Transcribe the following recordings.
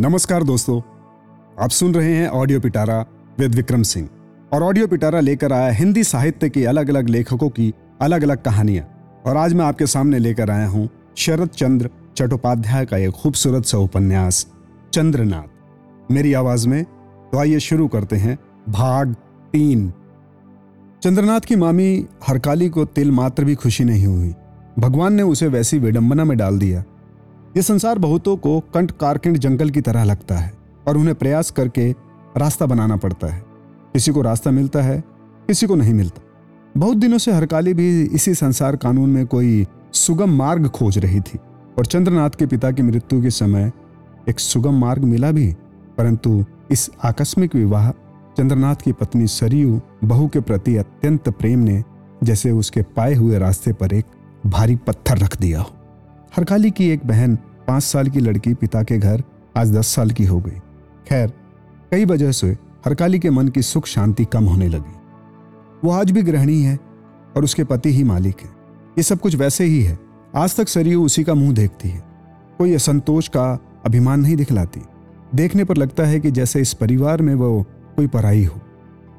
नमस्कार दोस्तों, आप सुन रहे हैं ऑडियो पिटारा विद विक्रम सिंह और ऑडियो पिटारा लेकर आया हिंदी साहित्य के अलग अलग लेखकों की अलग अलग कहानियाँ। और आज मैं आपके सामने लेकर आया हूँ शरद चंद्र चट्टोपाध्याय का एक खूबसूरत सा उपन्यास, चंद्रनाथ। मेरी आवाज़ में तो आइए शुरू करते हैं भाग तीन। चंद्रनाथ की मामी हरकाली को तिल मात्र भी खुशी नहीं हुई। भगवान ने उसे वैसी विडंबना में डाल दिया। ये संसार बहुतों को कंट कारकिंड जंगल की तरह लगता है और उन्हें प्रयास करके रास्ता बनाना पड़ता है। किसी को रास्ता मिलता है, किसी को नहीं मिलता। बहुत दिनों से हरकाली भी इसी संसार कानून में कोई सुगम मार्ग खोज रही थी और चंद्रनाथ के पिता की मृत्यु के समय एक सुगम मार्ग मिला भी, परंतु इस आकस्मिक विवाह चंद्रनाथ की पत्नी सरयू बहू के प्रति अत्यंत प्रेम ने जैसे उसके पाए हुए रास्ते पर एक भारी पत्थर रख दिया हो। हरकाली की एक बहन पाँच साल की लड़की पिता के घर आज दस साल की हो गई। खैर, कई वजह से हरकाली के मन की सुख शांति कम होने लगी। वो आज भी गृहिणी है और उसके पति ही मालिक है। ये सब कुछ वैसे ही है। आज तक सरयू उसी का मुँह देखती है। कोई असंतोष का अभिमान नहीं दिखलाती। देखने पर लगता है कि जैसे इस परिवार में वो कोई पराई हो।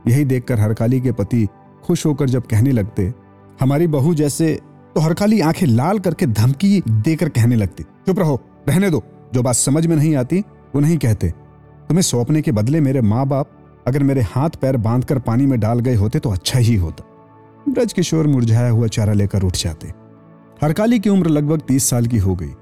यही देखकर हरकाली के पति खुश होकर जब कहने लगते, हमारी बहू जैसे तो हरकाली आँखें लाल करके धमकी देकर कहने लगती। चुप रहो, रहने दो। जो बात समझ में नहीं आती, वो नहीं कहते। तुम्हें सौंपने के बदले मेरे माँ बाप अगर मेरे हाथ पैर बांधकर पानी में डाल गए होते तो अच्छा ही होता। ब्रज किशोर मुरझाया हुआ चारा लेकर उठ जाते। हरकाली की उम्र लगभग तीस साल की हो गई।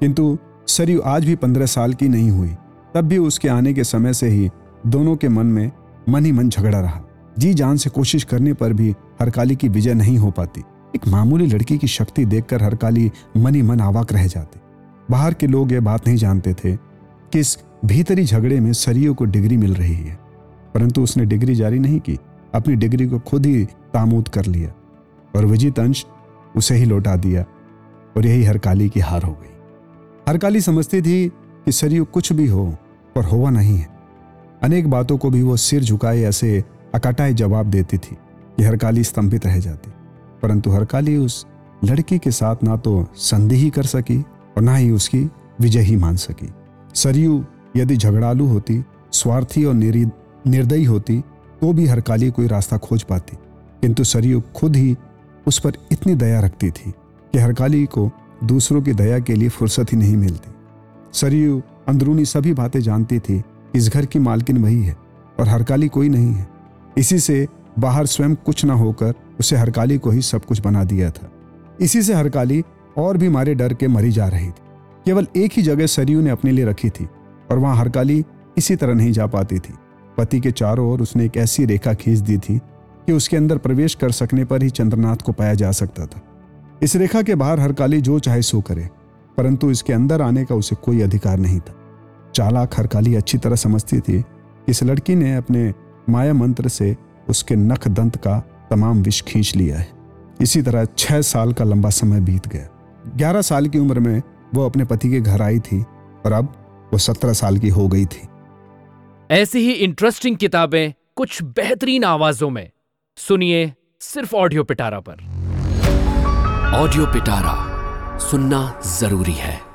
किंतु सरयू आज भी पंद्रह साल की नहीं हुई। तब भी उसके आने के समय से ही दोनों के मन में मन ही मन झगड़ा रहा। जी जान से कोशिश करने पर भी हरकाली की विजय नहीं हो पाती। एक मामूली लड़की की शक्ति देखकर हरकाली मनी मन आवाक रह जाते। बाहर के लोग ये बात नहीं जानते थे कि इस भीतरी झगड़े में सरियों को डिग्री मिल रही है। परंतु उसने डिग्री जारी नहीं की, अपनी डिग्री को खुद ही तामूद कर लिया और विजित अंश उसे ही लौटा दिया और यही हरकाली की हार हो गई। हरकाली समझती थी कि सरयू कुछ भी हो, पर हुआ नहीं है। अनेक बातों को भी वो सिर झुकाए ऐसे अकाटाए जवाब देती थी कि हरकाली स्तंभित रह जाती। परंतु हरकाली उस लड़की के साथ ना तो संधि ही कर सकी और ना ही उसकी विजय ही मान सकी। सरयू यदि झगड़ालू होती, स्वार्थी और निर्दयी होती तो भी हरकाली कोई रास्ता खोज पाती। किंतु सरयू खुद ही उस पर इतनी दया रखती थी कि हरकाली को दूसरों की दया के लिए फुर्सत ही नहीं मिलती। सरयू अंदरूनी सभी बातें जानती थी, इस घर की मालकिन वही है और हरकाली कोई नहीं है। इसी से बाहर स्वयं कुछ ना होकर उसे हरकाली को ही सब कुछ बना दिया था। इसी से हरकाली और भी मारे डर के मरी जा रही थी। केवल एक ही जगह सरयू ने अपने लिए रखी थी और वहाँ हरकाली इसी तरह नहीं जा पाती थी। पति के चारों ओर उसने एक ऐसी रेखा खींच दी थी कि उसके अंदर प्रवेश कर सकने पर ही चंद्रनाथ को पाया जा सकता था। इस रेखा के बाहर हरकाली जो चाहे सो करे, परंतु इसके अंदर आने का उसे कोई अधिकार नहीं था। चालाक हरकाली अच्छी तरह समझती थी इस लड़की ने अपने माया मंत्र से उसके नख दंत का तमाम विष खींच लिया है। इसी तरह छह साल का लंबा समय बीत गया। ग्यारह साल की उम्र में वो अपने पति के घर आई थी और अब वो सत्रह साल की हो गई थी। ऐसी ही इंटरेस्टिंग किताबें कुछ बेहतरीन आवाजों में। सुनिए सिर्फ़ ऑडियो पिटारा पर। ऑडियो पिटारा सुनना ज़रूरी है।